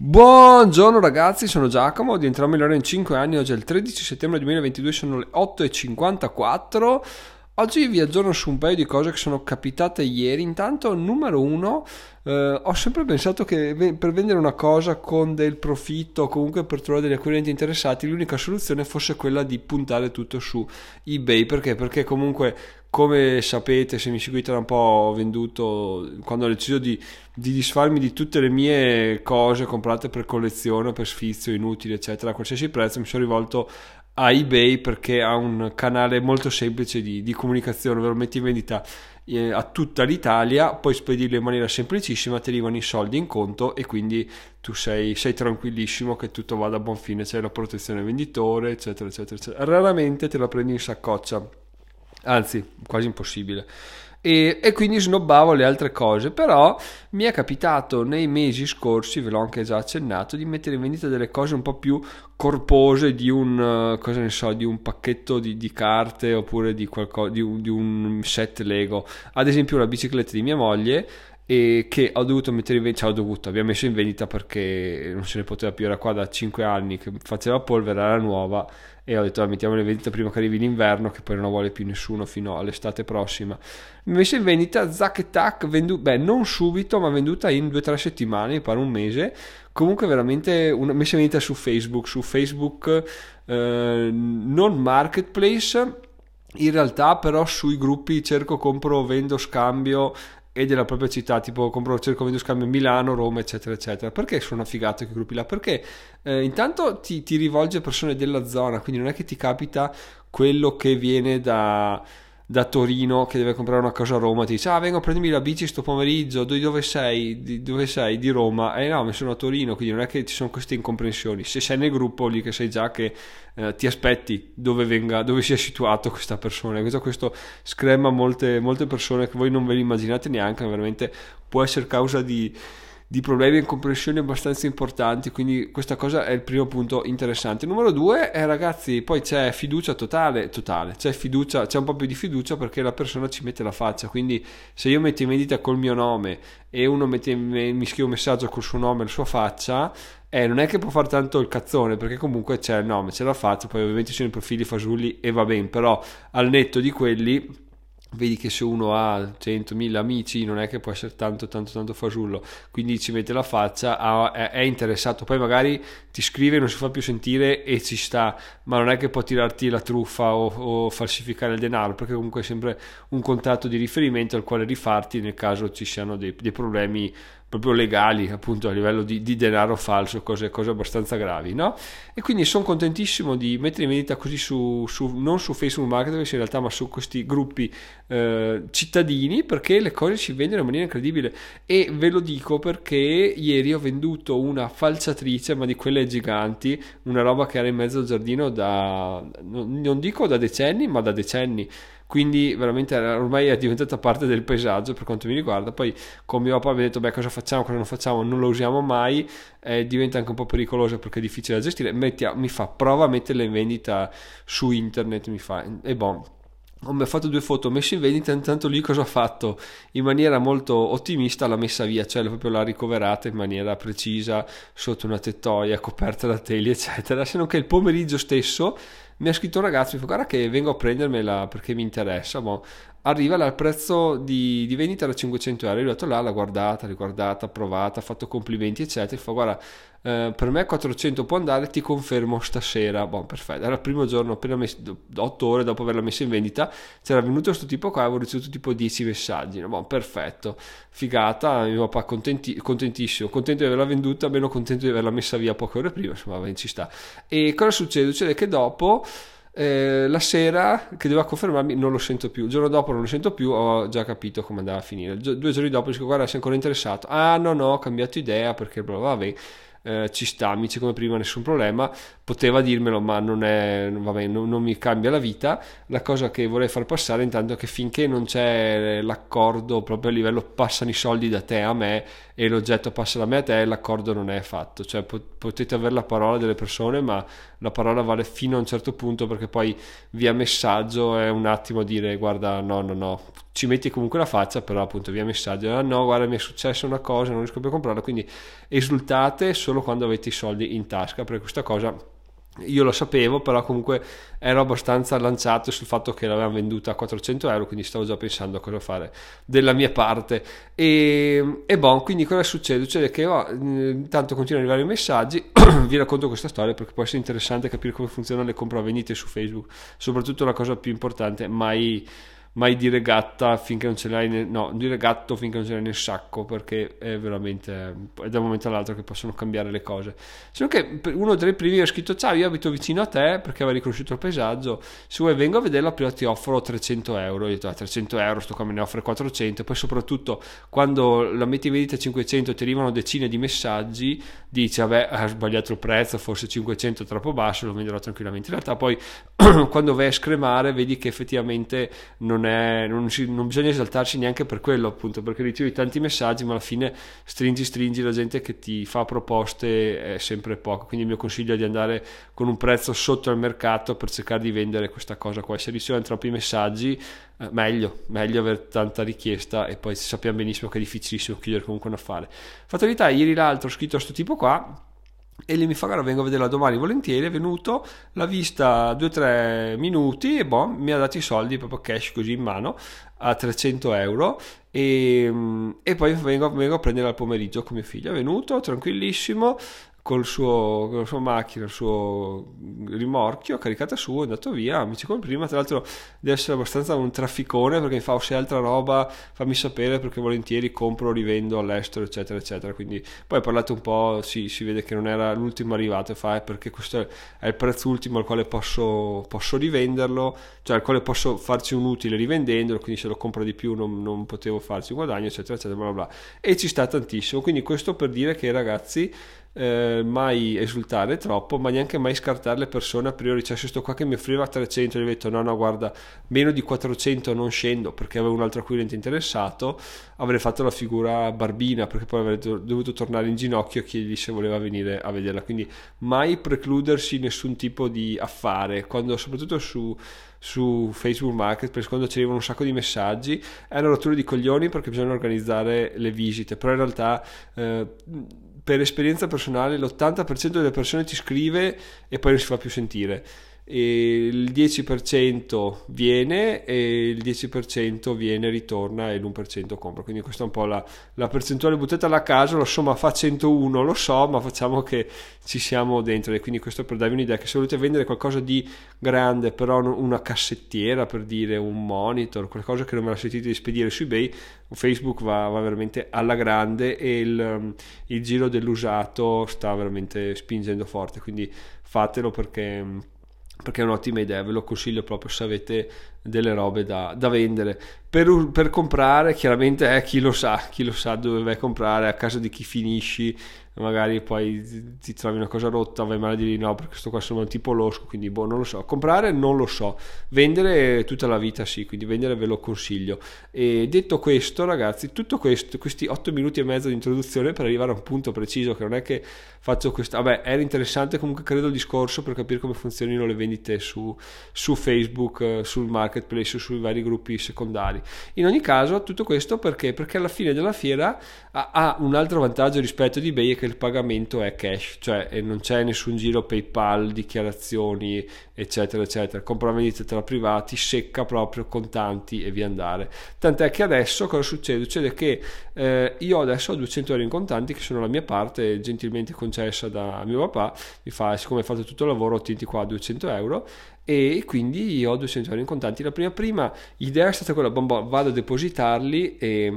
Buongiorno ragazzi, sono Giacomo, diventerò migliore in 5 anni, oggi è il 13 settembre 2022, sono le 8.54. Oggi vi aggiorno su un paio di cose che sono capitate ieri. Intanto, numero uno, eh, ho sempre pensato che per vendere una cosa con del profitto o comunque per trovare degli acquirenti interessati, l'unica soluzione fosse quella di puntare tutto su eBay. Perché? Perché comunque, come sapete, se mi seguite da un po', ho venduto quando ho deciso di, di disfarmi di tutte le mie cose comprate per collezione, per sfizio, inutili, eccetera, a qualsiasi prezzo, mi sono rivolto a eBay perché ha un canale molto semplice di, di comunicazione, ve lo metti in vendita eh, a tutta l'Italia, puoi spedirlo in maniera semplicissima, ti arrivano i soldi in conto e quindi tu sei, sei tranquillissimo che tutto vada a buon fine, c'è la protezione venditore, eccetera, eccetera, eccetera. Raramente te la prendi in saccoccia, anzi, quasi impossibile. E, e, quindi snobbavo le altre cose però mi è capitato nei mesi scorsi ve l'ho anche già accennato di mettere in vendita delle cose un po' più corpose di un cosa ne so di un pacchetto di, di carte oppure di, qualcosa, di, un, di un set Lego. Ad esempio la bicicletta di mia moglie e che ho dovuto mettere in vendita, cioè ho dovuto, abbiamo messo in vendita perché non se ne poteva più, era qua da 5 anni che faceva polvere, era nuova e ho detto ah, mettiamola in vendita prima che arrivi l'inverno che poi non la vuole più nessuno fino all'estate prossima. Messa in vendita, zac e tac, venduta, beh non subito ma venduta in 2-3 settimane, mi pare un mese, comunque veramente una messa in vendita su Facebook, su Facebook eh, non marketplace in realtà però sui gruppi cerco, compro, vendo, scambio e della propria città, tipo compro cerco vendo scambio Milano, Roma, eccetera, eccetera. Perché sono affigato quei gruppi là? Perché eh, intanto ti, ti rivolge a persone della zona, quindi non è che ti capita quello che viene da da Torino che deve comprare una cosa a Roma ti dice ah vengo a prendermi la bici sto pomeriggio di dove sei? Di, dove sei? di Roma e eh no mi sono a Torino quindi non è che ci sono queste incomprensioni se sei nel gruppo lì che sai già che eh, ti aspetti dove, venga, dove sia situato questa persona questo, questo screma molte, molte persone che voi non ve le immaginate neanche veramente può essere causa di di problemi e incomprensioni abbastanza importanti, quindi questa cosa è il primo punto interessante. Numero due è ragazzi, poi c'è fiducia totale, totale, c'è fiducia, c'è un po' più di fiducia perché la persona ci mette la faccia, quindi se io metto in vendita col mio nome e uno mette, mi scrive un messaggio col suo nome e la sua faccia, eh, non è che può fare tanto il cazzone perché comunque c'è il nome, c'è la faccia, poi ovviamente ci sono i profili fasulli e va bene, però al netto di quelli vedi che se uno ha 100.000 amici non è che può essere tanto tanto tanto fasullo. Quindi ci mette la faccia è, interessato. Poi magari ti scrive non si fa più sentire e ci sta. Ma non è che può tirarti la truffa o, o falsificare il denaro perché comunque è sempre un contatto di riferimento al quale rifarti nel caso ci siano dei, dei problemi proprio legali appunto a livello di, di denaro falso, cose, cose, abbastanza gravi, no? E quindi sono contentissimo di mettere in vendita così su, su non su Facebook Marketplace in realtà, ma su questi gruppi eh, cittadini perché le cose si vendono in maniera incredibile e ve lo dico perché ieri ho venduto una falciatrice, ma di quelle giganti, una roba che era in mezzo al giardino da non dico da decenni, ma da decenni quindi veramente ormai è diventata parte del paesaggio per quanto mi riguarda. Poi con mio papà mi ha detto beh cosa facciamo cosa non facciamo? Non lo usiamo mai. Eh, diventa anche un po' pericoloso perché è difficile da gestire. Metti, mi fa prova a metterla in vendita su internet mi fa e boh ho fatto due foto messe in vendita intanto lì cosa ho fatto? In maniera molto ottimista l'ha messa via cioè proprio l'ha ricoverata in maniera precisa sotto una tettoia coperta da teli eccetera. Se non che il pomeriggio stesso mi ha scritto un ragazzo, mi fa guarda che vengo a prendermela perché mi interessa, boh. arriva il prezzo di, di vendita era 500 euro, io ho detto là, l'ha guardata, riguardata, provata, ha fatto complimenti eccetera, e fa guarda eh, per me 400 può andare, ti confermo stasera. Boh, perfetto. Era il primo giorno, appena messo, 8 ore dopo averla messa in vendita, c'era venuto questo tipo qua, avevo ricevuto tipo 10 messaggi. Boh, perfetto, figata, mio papà contenti, contentissimo, contento di averla venduta, meno contento di averla messa via poche ore prima, insomma, ci sta. E cosa succede? Succede che dopo... Eh, la sera che doveva confermarmi non lo sento più. Il giorno dopo non lo sento più ho già capito come andava a finire. Due giorni dopo dico guarda sei ancora interessato. Ah no no ho cambiato idea perché bla bla eh, ci sta, amici come prima, nessun problema, poteva dirmelo, ma non, è, vabbè, non, non, mi cambia la vita. La cosa che vorrei far passare intanto è che finché non c'è l'accordo proprio a livello passano i soldi da te a me e l'oggetto passa da me a te, l'accordo non è fatto. Cioè potete avere la parola delle persone, ma la parola vale fino a un certo punto perché poi via messaggio è un attimo dire guarda no, no, no, ci metti comunque la faccia, però appunto via messaggio, ah, no guarda mi è successa una cosa, non riesco più a comprarla, quindi esultate solo quando avete i soldi in tasca, perché questa cosa io lo sapevo, però comunque ero abbastanza lanciato sul fatto che l'avevano venduta a 400 euro, quindi stavo già pensando a cosa fare della mia parte. E, e bon, quindi cosa succede? Succede che oh, intanto continuano ad arrivare i messaggi, vi racconto questa storia perché può essere interessante capire come funzionano le compravendite su Facebook, soprattutto la cosa più importante, mai mai dire gatta finché non ce l'hai nel, no, dire gatto finché non ce l'hai nel sacco perché è veramente è da un momento all'altro che possono cambiare le cose. Solo che uno dei primi ha scritto ciao io abito vicino a te perché aveva riconosciuto il paesaggio se vuoi vengo a vederla prima ti offro 300 euro io ho detto ah, 300 euro sto qua me ne offre 400 poi soprattutto quando la metti in vendita a 500 ti arrivano decine di messaggi dici vabbè ha sbagliato il prezzo forse 500 è troppo basso lo venderò tranquillamente in realtà poi quando vai a scremare vedi che effettivamente non è è, non, ci, non, bisogna esaltarci neanche per quello, appunto, perché ricevi tanti messaggi, ma alla fine stringi, stringi, la gente che ti fa proposte è sempre poco. Quindi il mio consiglio è di andare con un prezzo sotto al mercato per cercare di vendere questa cosa qua. Se ricevono troppi messaggi, eh, meglio, meglio avere tanta richiesta e poi sappiamo benissimo che è difficilissimo chiudere comunque un affare. Fatalità, ieri l'altro ho scritto a questo tipo qua e lì mi fa guarda vengo a vederla domani volentieri è venuto l'ha vista 2-3 minuti e boh, mi ha dato i soldi proprio cash così in mano a 300 euro. E, e poi vengo, vengo, a prendere al pomeriggio con mio figlio. È venuto tranquillissimo col suo, con la sua macchina, il suo rimorchio, caricata su, è andato via, amici come prima, tra l'altro deve essere abbastanza un trafficone perché mi fa o se altra roba fammi sapere perché volentieri compro, rivendo all'estero eccetera eccetera, quindi poi parlato un po', sì, si vede che non era l'ultimo arrivato, fa eh, perché questo è il prezzo ultimo al quale posso, posso rivenderlo, cioè al quale posso farci un utile rivendendolo, quindi se lo compro di più non, non potevo farci un guadagno eccetera eccetera bla bla. E ci sta tantissimo, quindi questo per dire che ragazzi eh, mai esultare troppo, ma neanche mai scartare le persone a priori. Cioè, se sto qua che mi offriva 300 gli ho detto no, no, guarda, meno di 400 non scendo perché avevo un altro acquirente interessato, avrei fatto la figura barbina perché poi avrei dovuto tornare in ginocchio e chiedergli se voleva venire a vederla. Quindi mai precludersi nessun tipo di affare, quando soprattutto su su Facebook Marketplace quando ci arrivano un sacco di messaggi è una rottura di coglioni perché bisogna organizzare le visite però in realtà eh, per esperienza personale l'80% delle persone ti scrive e poi non si fa più sentire il 10% viene e il 10% viene, ritorna e l'1% compra. Quindi questa è un po' la, la percentuale buttata alla caso, la somma fa 101, lo so, ma facciamo che ci siamo dentro. E quindi questo per darvi un'idea che se volete vendere qualcosa di grande, però una cassettiera per dire un monitor, qualcosa che non me la sentite di spedire su eBay, Facebook va, va veramente alla grande e il, il giro dell'usato sta veramente spingendo forte, quindi fatelo perché perché è un'ottima idea, ve lo consiglio proprio se avete delle robe da, da vendere. Per, per, comprare, chiaramente è chi lo sa, chi lo sa dove vai a comprare, a casa di chi finisci, magari poi ti trovi una cosa rotta, vai male a dire no perché questo qua sono tipo losco, quindi boh, non lo so. Comprare non lo so, vendere tutta la vita sì, quindi vendere ve lo consiglio. E detto questo, ragazzi, tutto questo, questi 8 minuti e mezzo di introduzione per arrivare a un punto preciso, che non è che faccio questo, vabbè, era interessante comunque credo il discorso per capire come funzionino le vendite su, su Facebook, sul marketplace, sui vari gruppi secondari. In ogni caso, tutto questo perché? Perché alla fine della fiera ha, ha un altro vantaggio rispetto di eBay che il pagamento è cash, cioè non c'è nessun giro PayPal, dichiarazioni, eccetera, eccetera. Compravendita tra privati, secca proprio contanti e via andare. Tant'è che adesso cosa succede? Succede che eh, io adesso ho 200 euro in contanti che sono la mia parte gentilmente concessa da mio papà, mi fa, siccome hai fatto tutto il lavoro, tieni qua 200 euro e quindi ho 200 euro in contanti. La prima, prima idea è stata quella, vado a depositarli e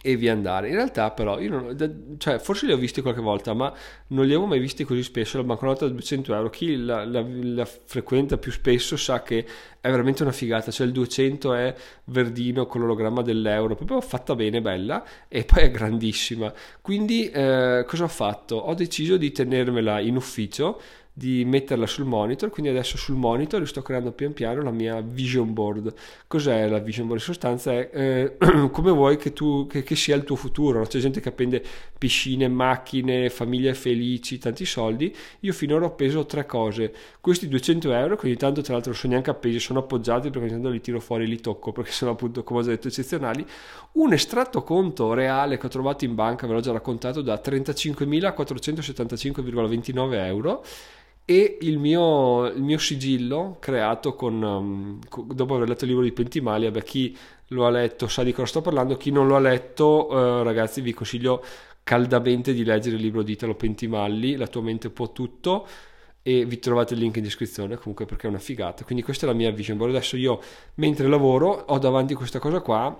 e via andare. In realtà, però, io non, cioè, forse li ho visti qualche volta, ma non li avevo mai visti così spesso. La banconota da 200 euro, chi la, la, la, frequenta più spesso sa che è veramente una figata. Cioè, il 200 è verdino con l'ologramma dell'euro, proprio fatta bene, bella, e poi è grandissima. Quindi, eh, cosa ho fatto? Ho deciso di tenermela in ufficio di metterla sul monitor, quindi adesso sul monitor sto creando pian piano la mia vision board. Cos'è la vision board? In sostanza è eh, come vuoi che, tu, che, che, sia il tuo futuro. C'è gente che appende piscine, macchine, famiglie felici, tanti soldi. Io finora ho preso tre cose. Questi 200 euro, che ogni tanto tra l'altro non sono neanche appesi, sono appoggiati perché ogni tanto li tiro fuori e li tocco perché sono appunto, come ho detto, eccezionali. Un estratto conto reale che ho trovato in banca, ve l'ho già raccontato, da 35.475,29 euro e il mio, il mio sigillo creato con, um, dopo aver letto il libro di Pentimali, vabbè, chi lo ha letto sa di cosa sto parlando, chi non lo ha letto, uh, ragazzi, vi consiglio caldamente di leggere il libro di Italo Pentimalli, La tua mente può tutto e vi trovate il link in descrizione comunque perché è una figata. Quindi questa è la mia vision board. Adesso io mentre lavoro ho davanti questa cosa qua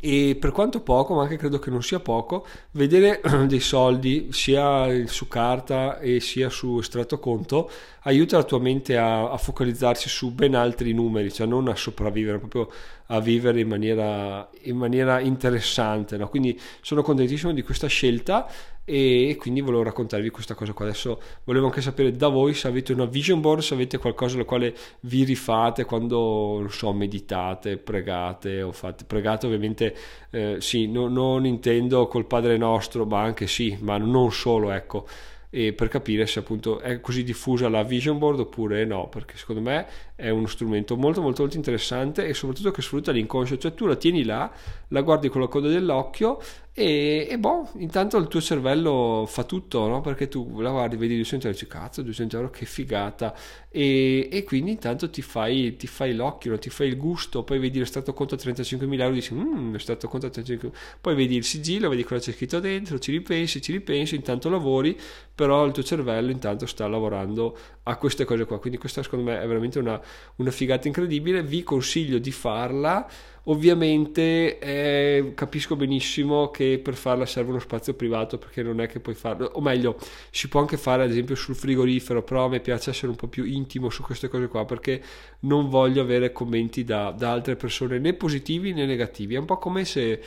e per quanto poco, ma anche credo che non sia poco, vedere dei soldi sia su carta e sia su estratto conto aiuta la tua mente a, a, focalizzarsi su ben altri numeri, cioè non a sopravvivere, proprio a vivere in maniera, in maniera interessante. No? Quindi sono contentissimo di questa scelta e quindi volevo raccontarvi questa cosa qua. Adesso volevo anche sapere da voi se avete una vision board, se avete qualcosa alla quale vi rifate quando, non so, meditate, pregate o fate... Pregate ovviamente, eh, sì, no, non intendo col Padre Nostro, ma anche sì, ma non solo, ecco e per capire se appunto è così diffusa la vision board oppure no, perché secondo me è uno strumento molto molto molto interessante e soprattutto che sfrutta l'inconscio, cioè tu la tieni là, la guardi con la coda dell'occhio e, e boh, intanto il tuo cervello fa tutto, no? Perché tu la guardi, vedi 200 euro dici cazzo 200 euro che figata. E, e quindi intanto ti fai, ti fai l'occhio, ti fai il gusto, poi vedi lo stato conto a 35.000 euro dici mmm, è stato conto a 35.000 poi vedi il sigillo, vedi cosa c'è scritto dentro, ci ripensi, ci ripensi, intanto lavori, però il tuo cervello intanto sta lavorando a queste cose qua, quindi questa secondo me è veramente una, una figata incredibile, vi consiglio di farla Ovviamente eh, capisco benissimo che per farla serve uno spazio privato perché non è che puoi farlo, o meglio, si può anche fare ad esempio sul frigorifero, però a me piace essere un po' più intimo su queste cose qua perché non voglio avere commenti da, da altre persone né positivi né negativi. È un po' come se,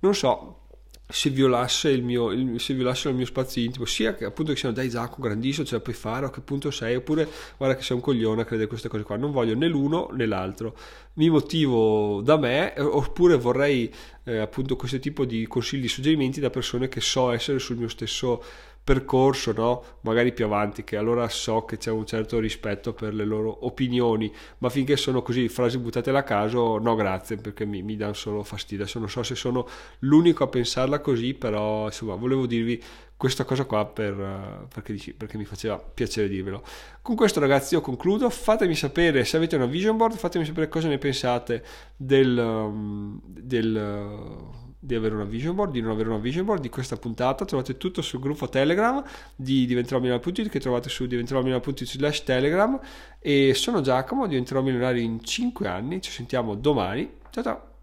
non so, se violasse il mio, il, se violasse il mio spazio intimo, sia che appunto che siano dai Zacco grandissimo, ce la puoi fare, a che punto sei, oppure guarda che sei un coglione a credere queste cose qua. Non voglio né l'uno né l'altro. Mi motivo da me, oppure vorrei eh, appunto questo tipo di consigli, suggerimenti da persone che so essere sul mio stesso percorso, no? magari più avanti, che allora so che c'è un certo rispetto per le loro opinioni, ma finché sono così frasi buttate a caso, no grazie, perché mi, mi danno solo fastidio. Adesso non so se sono l'unico a pensarla così, però insomma volevo dirvi questa cosa qua per, perché, perché, mi faceva piacere dirvelo. Con questo ragazzi io concludo, fatemi sapere se avete una vision board, fatemi sapere cosa ne pensate del... Um, del di avere una vision board, di non avere una vision board di questa puntata. Trovate tutto sul gruppo Telegram di diventerò milionario.it che trovate su diventerò milionario.it slash Telegram e sono Giacomo, diventerò milionario in 5 anni. Ci sentiamo domani. Ciao ciao!